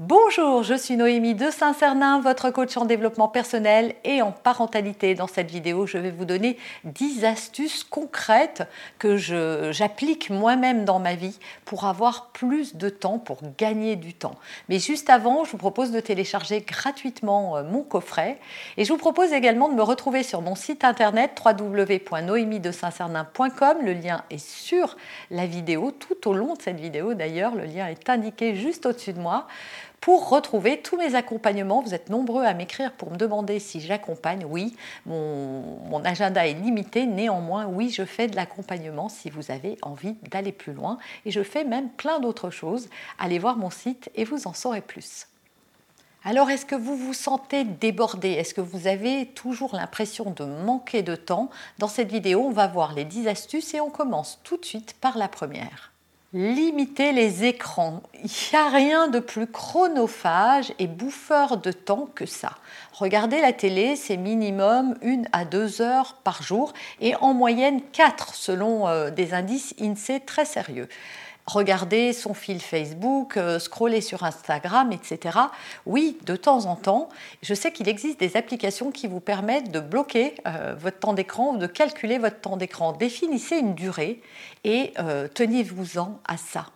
Bonjour, je suis Noémie de Saint-Cernin, votre coach en développement personnel et en parentalité. Dans cette vidéo, je vais vous donner 10 astuces concrètes que j'applique moi-même dans ma vie pour avoir plus de temps, pour gagner du temps. Mais juste avant, je vous propose de télécharger gratuitement euh, mon coffret et je vous propose également de me retrouver sur mon site internet www.noémie-de-saint-cernin.com. Le lien est sur la vidéo, tout au long de cette vidéo d'ailleurs, le lien est indiqué juste au-dessus de moi pour retrouver tous mes accompagnements. Vous êtes nombreux à m'écrire pour me demander si j'accompagne. Oui, mon, agenda est limité. Néanmoins, oui, je fais de l'accompagnement si vous avez envie d'aller plus loin. Et je fais même plein d'autres choses. Allez voir mon site et vous en saurez plus. Alors, est-ce que vous vous sentez débordé? Est-ce que vous avez toujours l'impression de manquer de temps? Dans cette vidéo, on va voir les 10 astuces et on commence tout de suite par la première. Limiter les écrans. Il n'y a rien de plus chronophage et bouffeur de temps que ça. Regarder la télé, c'est minimum une à deux heures par jour et en moyenne quatre selon euh, des indices INSEE très sérieux regarder son fil Facebook, euh, scroller sur Instagram, etc. Oui, de temps en temps, je sais qu'il existe des applications qui vous permettent de bloquer euh, votre temps d'écran ou de calculer votre temps d'écran. Définissez une durée et euh, tenez-vous-en à ça.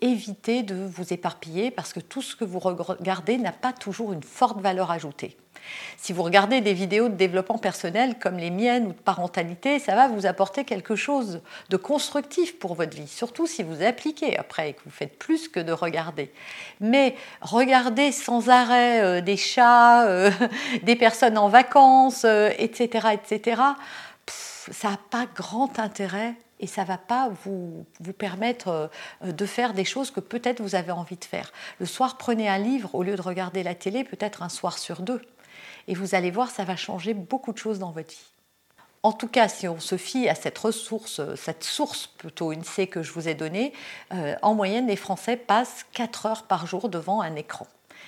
Évitez de vous éparpiller parce que tout ce que vous regardez n'a pas toujours une forte valeur ajoutée. Si vous regardez des vidéos de développement personnel comme les miennes ou de parentalité, ça va vous apporter quelque chose de constructif pour votre vie, surtout si vous appliquez après et que vous faites plus que de regarder. Mais regarder sans arrêt euh, des chats, euh, des personnes en vacances, etc., euh, etc., ça n'a pas grand intérêt et ça ne va pas vous, vous permettre de faire des choses que peut-être vous avez envie de faire. Le soir, prenez un livre au lieu de regarder la télé, peut-être un soir sur deux et vous allez voir, ça va changer beaucoup de choses dans votre vie. En tout cas, si on se fie à cette ressource, cette source plutôt une C que je vous ai donnée, euh, en moyenne, les Français passent 4 heures par jour devant un écran.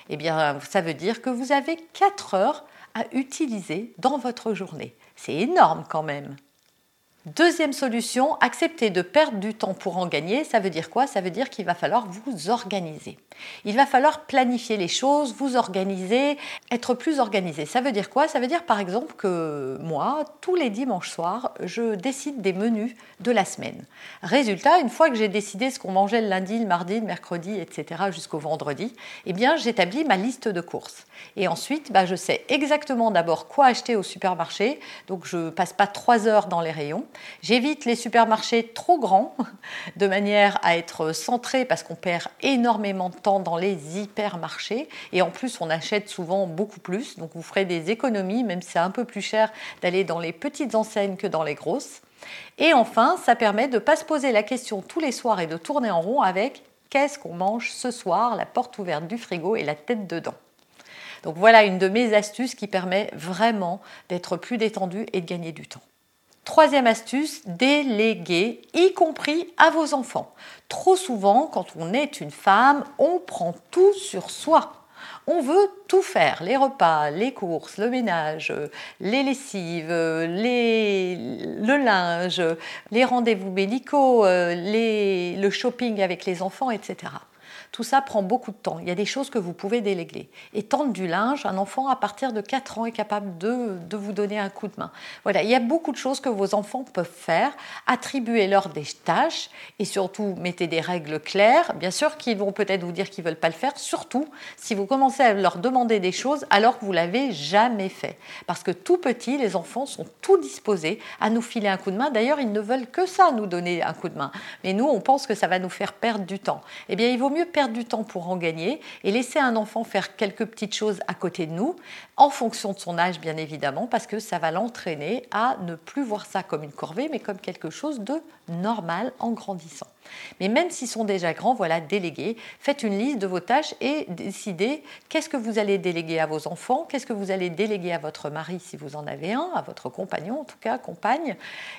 Eh bien, ça veut dire que vous avez 4 heures à utiliser dans votre journée. C'est énorme quand même. Deuxième solution, accepter de perdre du temps pour en gagner, ça veut dire quoi? Ça veut dire qu'il va falloir vous organiser. Il va falloir planifier les choses, vous organiser, être plus organisé. Ça veut dire quoi? Ça veut dire par exemple que moi, tous les dimanches soirs, je décide des menus de la semaine. Résultat, une fois que j'ai décidé ce qu'on mangeait le lundi, le mardi, le mercredi, etc., jusqu'au vendredi, eh bien j'établis ma liste de courses. Et ensuite, bah, je sais exactement d'abord quoi acheter au supermarché, donc je passe pas trois heures dans les rayons. J'évite les supermarchés trop grands, de manière à être centré parce qu'on perd énormément de temps dans les hypermarchés. Et en plus, on achète souvent beaucoup plus, donc vous ferez des économies, même si c'est un peu plus cher d'aller dans les petites enseignes que dans les grosses. Et enfin, ça permet de ne pas se poser la question tous les soirs et de tourner en rond avec qu'est-ce qu'on mange ce soir, la porte ouverte du frigo et la tête dedans. Donc voilà une de mes astuces qui permet vraiment d'être plus détendu et de gagner du temps. Troisième astuce, déléguer, y compris à vos enfants. Trop souvent, quand on est une femme, on prend tout sur soi. On veut tout faire, les repas, les courses, le ménage, les lessives, le linge, les rendez-vous médicaux, le shopping avec les enfants, etc. Tout ça prend beaucoup de temps. Il y a des choses que vous pouvez déléguer. Et tendre du linge, un enfant à partir de 4 ans est capable de, de vous donner un coup de main. Voilà, il y a beaucoup de choses que vos enfants peuvent faire. Attribuez-leur des tâches et surtout mettez des règles claires. Bien sûr qu'ils vont peut-être vous dire qu'ils ne veulent pas le faire, surtout si vous commencez à leur demander des choses alors que vous l'avez jamais fait. Parce que tout petit, les enfants sont tout disposés à nous filer un coup de main. D'ailleurs, ils ne veulent que ça, nous donner un coup de main. Mais nous, on pense que ça va nous faire perdre du temps. Eh bien, il vaut mieux perdre du temps pour en gagner et laisser un enfant faire quelques petites choses à côté de nous, en fonction de son âge bien évidemment, parce que ça va l'entraîner à ne plus voir ça comme une corvée, mais comme quelque chose de normal en grandissant. Mais même s'ils sont déjà grands, voilà, déléguez. Faites une liste de vos tâches et décidez qu'est-ce que vous allez déléguer à vos enfants, qu'est-ce que vous allez déléguer à votre mari si vous en avez un, à votre compagnon en tout cas, compagne,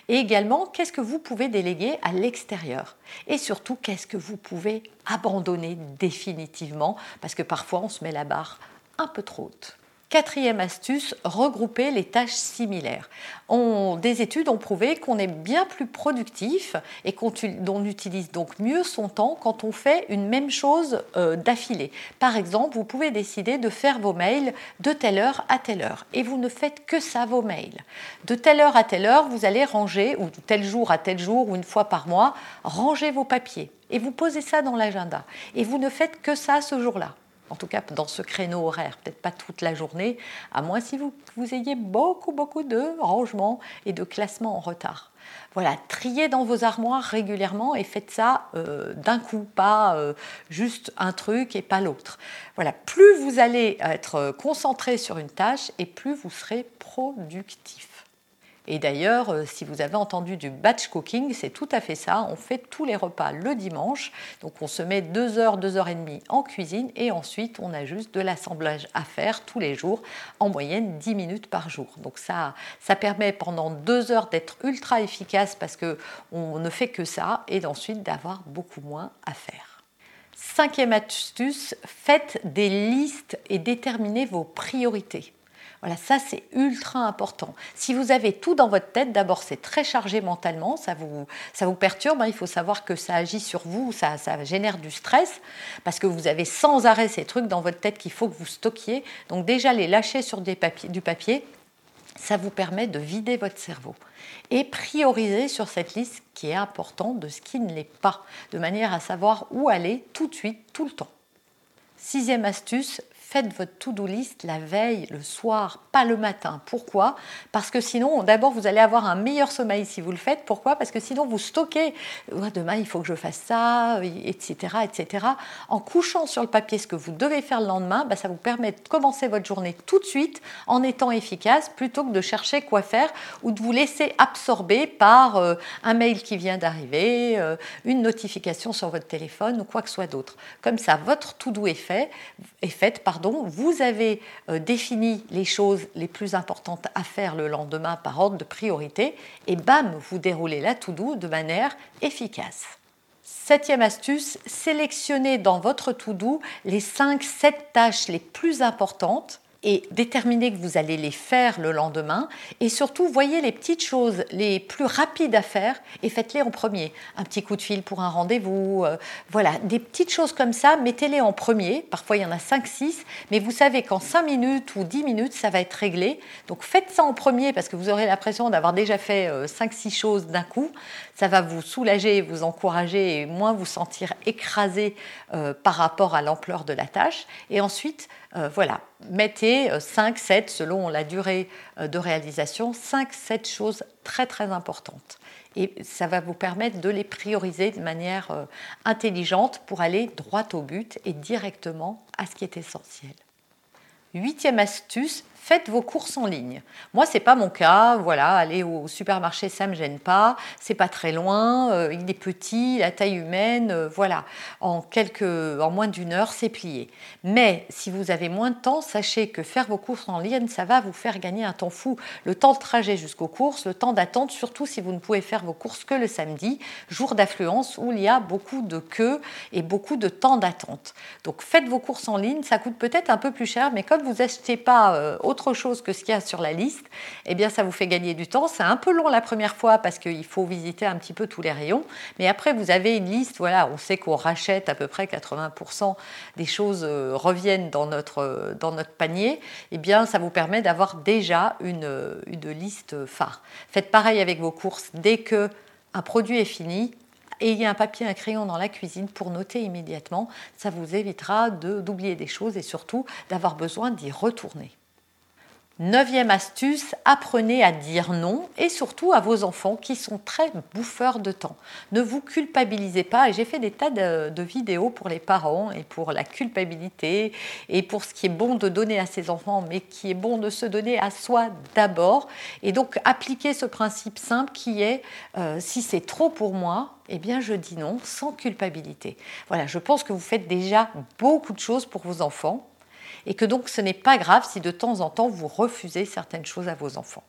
et également qu'est-ce que vous pouvez déléguer à l'extérieur. Et surtout, qu'est-ce que vous pouvez abandonner définitivement, parce que parfois on se met la barre un peu trop haute. Quatrième astuce, regrouper les tâches similaires. des études ont prouvé qu'on est bien plus productif et qu'on utilise donc mieux son temps quand on fait une même chose euh, d'affilée. Par exemple, vous pouvez décider de faire vos mails de telle heure à telle heure et vous ne faites que ça, vos mails. De telle heure à telle heure, vous allez ranger, ou tel jour à tel jour, ou une fois par mois, ranger vos papiers. Et vous posez ça dans l'agenda. Et vous ne faites que ça ce jour-là en tout cas dans ce créneau horaire, peut-être pas toute la journée, à moins si vous, vous ayez beaucoup, beaucoup de rangements et de classements en retard. Voilà, triez dans vos armoires régulièrement et faites ça euh, d'un coup, pas euh, juste un truc et pas l'autre. Voilà, plus vous allez être concentré sur une tâche et plus vous serez productif. Et d'ailleurs, euh, si vous avez entendu du batch cooking, c'est tout à fait ça. On fait tous les repas le dimanche. Donc on se met 2 heures, 2 heures et demie en cuisine et ensuite on a juste de l'assemblage à faire tous les jours, en moyenne 10 minutes par jour. Donc ça, ça permet pendant 2 heures d'être ultra efficace parce qu'on ne fait que ça et ensuite d'avoir beaucoup moins à faire. Cinquième astuce, faites des listes et déterminez vos priorités. Voilà, ça c'est ultra important. Si vous avez tout dans votre tête, d'abord c'est très chargé mentalement, ça vous, ça vous perturbe, hein. il faut savoir que ça agit sur vous, ça, ça génère du stress, parce que vous avez sans arrêt ces trucs dans votre tête qu'il faut que vous stockiez. Donc déjà les lâcher sur du papier, ça vous permet de vider votre cerveau et prioriser sur cette liste qui est importante de ce qui ne l'est pas, de manière à savoir où aller tout de suite, tout le temps. Sixième astuce, faites votre to-do list la veille, le soir, pas le matin. Pourquoi? Parce que sinon, d'abord, vous allez avoir un meilleur sommeil si vous le faites. Pourquoi? Parce que sinon, vous stockez, demain, il faut que je fasse ça, etc., etc. En couchant sur le papier ce que vous devez faire le lendemain, bah, ça vous permet de commencer votre journée tout de suite en étant efficace, plutôt que de chercher quoi faire ou de vous laisser absorber par euh, un mail qui vient d'arriver, euh, une notification sur votre téléphone ou quoi que ce soit d'autre. Comme ça, votre to-do est fait, est faite, vous avez euh, défini les choses les plus importantes à faire le lendemain par ordre de priorité et bam, vous déroulez la to-do de manière efficace. Septième astuce, sélectionnez dans votre to-do les 5-7 tâches les plus importantes et déterminez que vous allez les faire le lendemain. Et surtout, voyez les petites choses les plus rapides à faire et faites-les en premier. Un petit coup de fil pour un rendez-vous, euh, voilà, des petites choses comme ça, mettez-les en premier. Parfois, il y en a 5-6, mais vous savez qu'en 5 minutes ou 10 minutes, ça va être réglé. Donc faites ça en premier parce que vous aurez l'impression d'avoir déjà fait 5-6 euh, choses d'un coup. Ça va vous soulager, vous encourager et moins vous sentir écrasé euh, par rapport à l'ampleur de la tâche. Et ensuite, euh, voilà, mettez 5, euh, 7, selon la durée euh, de réalisation, 5, 7 choses très très importantes. Et ça va vous permettre de les prioriser de manière intelligente pour aller droit au but et directement à ce qui est essentiel. Huitième astuce, faites vos courses en ligne. Moi, c'est pas mon cas. Voilà, aller au supermarché, ça me gêne pas. C'est pas très loin. Euh, il est petit, la taille humaine. Euh, voilà, en quelques, en moins d'une heure, c'est plié. Mais si vous avez moins de temps, sachez que faire vos courses en ligne, ça va vous faire gagner un temps fou. Le temps de trajet jusqu'aux courses, le temps d'attente, surtout si vous ne pouvez faire vos courses que le samedi, jour d'affluence où il y a beaucoup de queues et beaucoup de temps d'attente. Donc faites vos courses en ligne. Ça coûte peut-être un peu plus cher, mais comme vous achetez pas euh, chose que ce qu'il y a sur la liste, eh bien ça vous fait gagner du temps. C'est un peu long la première fois parce qu'il faut visiter un petit peu tous les rayons, mais après vous avez une liste, voilà, on sait qu'on rachète à peu près 80% des choses euh, reviennent dans notre, euh, dans notre panier, eh bien ça vous permet d'avoir déjà une, une liste phare. Faites pareil avec vos courses. Dès que un produit est fini, ayez un papier, un crayon dans la cuisine pour noter immédiatement. Ça vous évitera d'oublier des choses et surtout d'avoir besoin d'y retourner. Neuvième astuce, apprenez à dire non et surtout à vos enfants qui sont très bouffeurs de temps. Ne vous culpabilisez pas et j'ai fait des tas de, vidéos pour les parents et pour la culpabilité et pour ce qui est bon de donner à ses enfants mais qui est bon de se donner à soi d'abord. Et donc appliquez ce principe simple qui est euh, si c'est trop pour moi, eh bien je dis non sans culpabilité. Voilà, je pense que vous faites déjà beaucoup de choses pour vos enfants et que donc ce n'est pas grave si de temps en temps vous refusez certaines choses à vos enfants.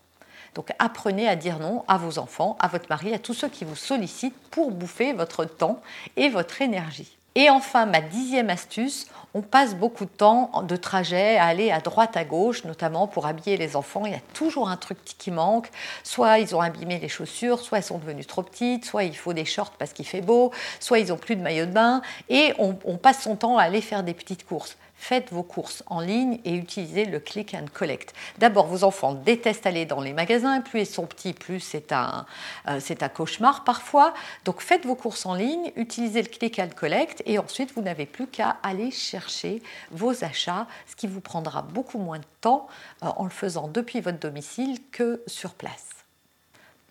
Donc apprenez à dire non à vos enfants, à votre mari, à tous ceux qui vous sollicitent pour bouffer votre temps et votre énergie. Et enfin, ma dixième astuce, on passe beaucoup de temps de trajet à aller à droite, à gauche, notamment pour habiller les enfants. Il y a toujours un truc qui manque. Soit ils ont abîmé les chaussures, soit elles sont devenues trop petites, soit il faut des shorts parce qu'il fait beau, soit ils ont plus de maillot de bain. Et on, on passe son temps à aller faire des petites courses faites vos courses en ligne et utilisez le click and collect. D'abord, vos enfants détestent aller dans les magasins, plus ils sont petits, plus c'est un, euh, c'est un cauchemar parfois. Donc faites vos courses en ligne, utilisez le click and collect et ensuite vous n'avez plus qu'à aller chercher vos achats, ce qui vous prendra beaucoup moins de temps euh, en le faisant depuis votre domicile que sur place.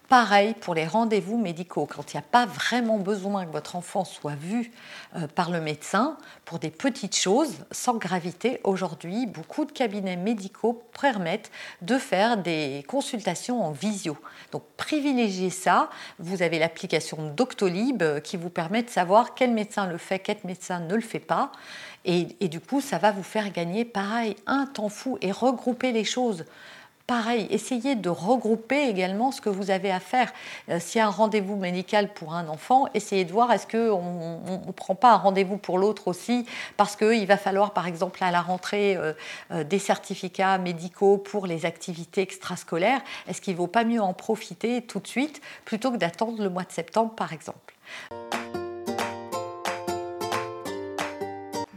Pareil pour les rendez-vous médicaux, quand il n'y a pas vraiment besoin que votre enfant soit vu euh, par le médecin pour des petites choses sans gravité. Aujourd'hui, beaucoup de cabinets médicaux permettent de faire des consultations en visio. Donc privilégiez ça. Vous avez l'application Doctolib euh, qui vous permet de savoir quel médecin le fait, quel médecin ne le fait pas. Et, et du coup, ça va vous faire gagner, pareil, un temps fou et regrouper les choses. Pareil, essayez de regrouper également ce que vous avez à faire. Euh, S'il un rendez-vous médical pour un enfant, essayez de voir est-ce qu'on ne prend pas un rendez-vous pour l'autre aussi, parce qu'il va falloir par exemple à la rentrée euh, euh, des certificats médicaux pour les activités extrascolaires. Est-ce qu'il ne vaut pas mieux en profiter tout de suite plutôt que d'attendre le mois de septembre par exemple?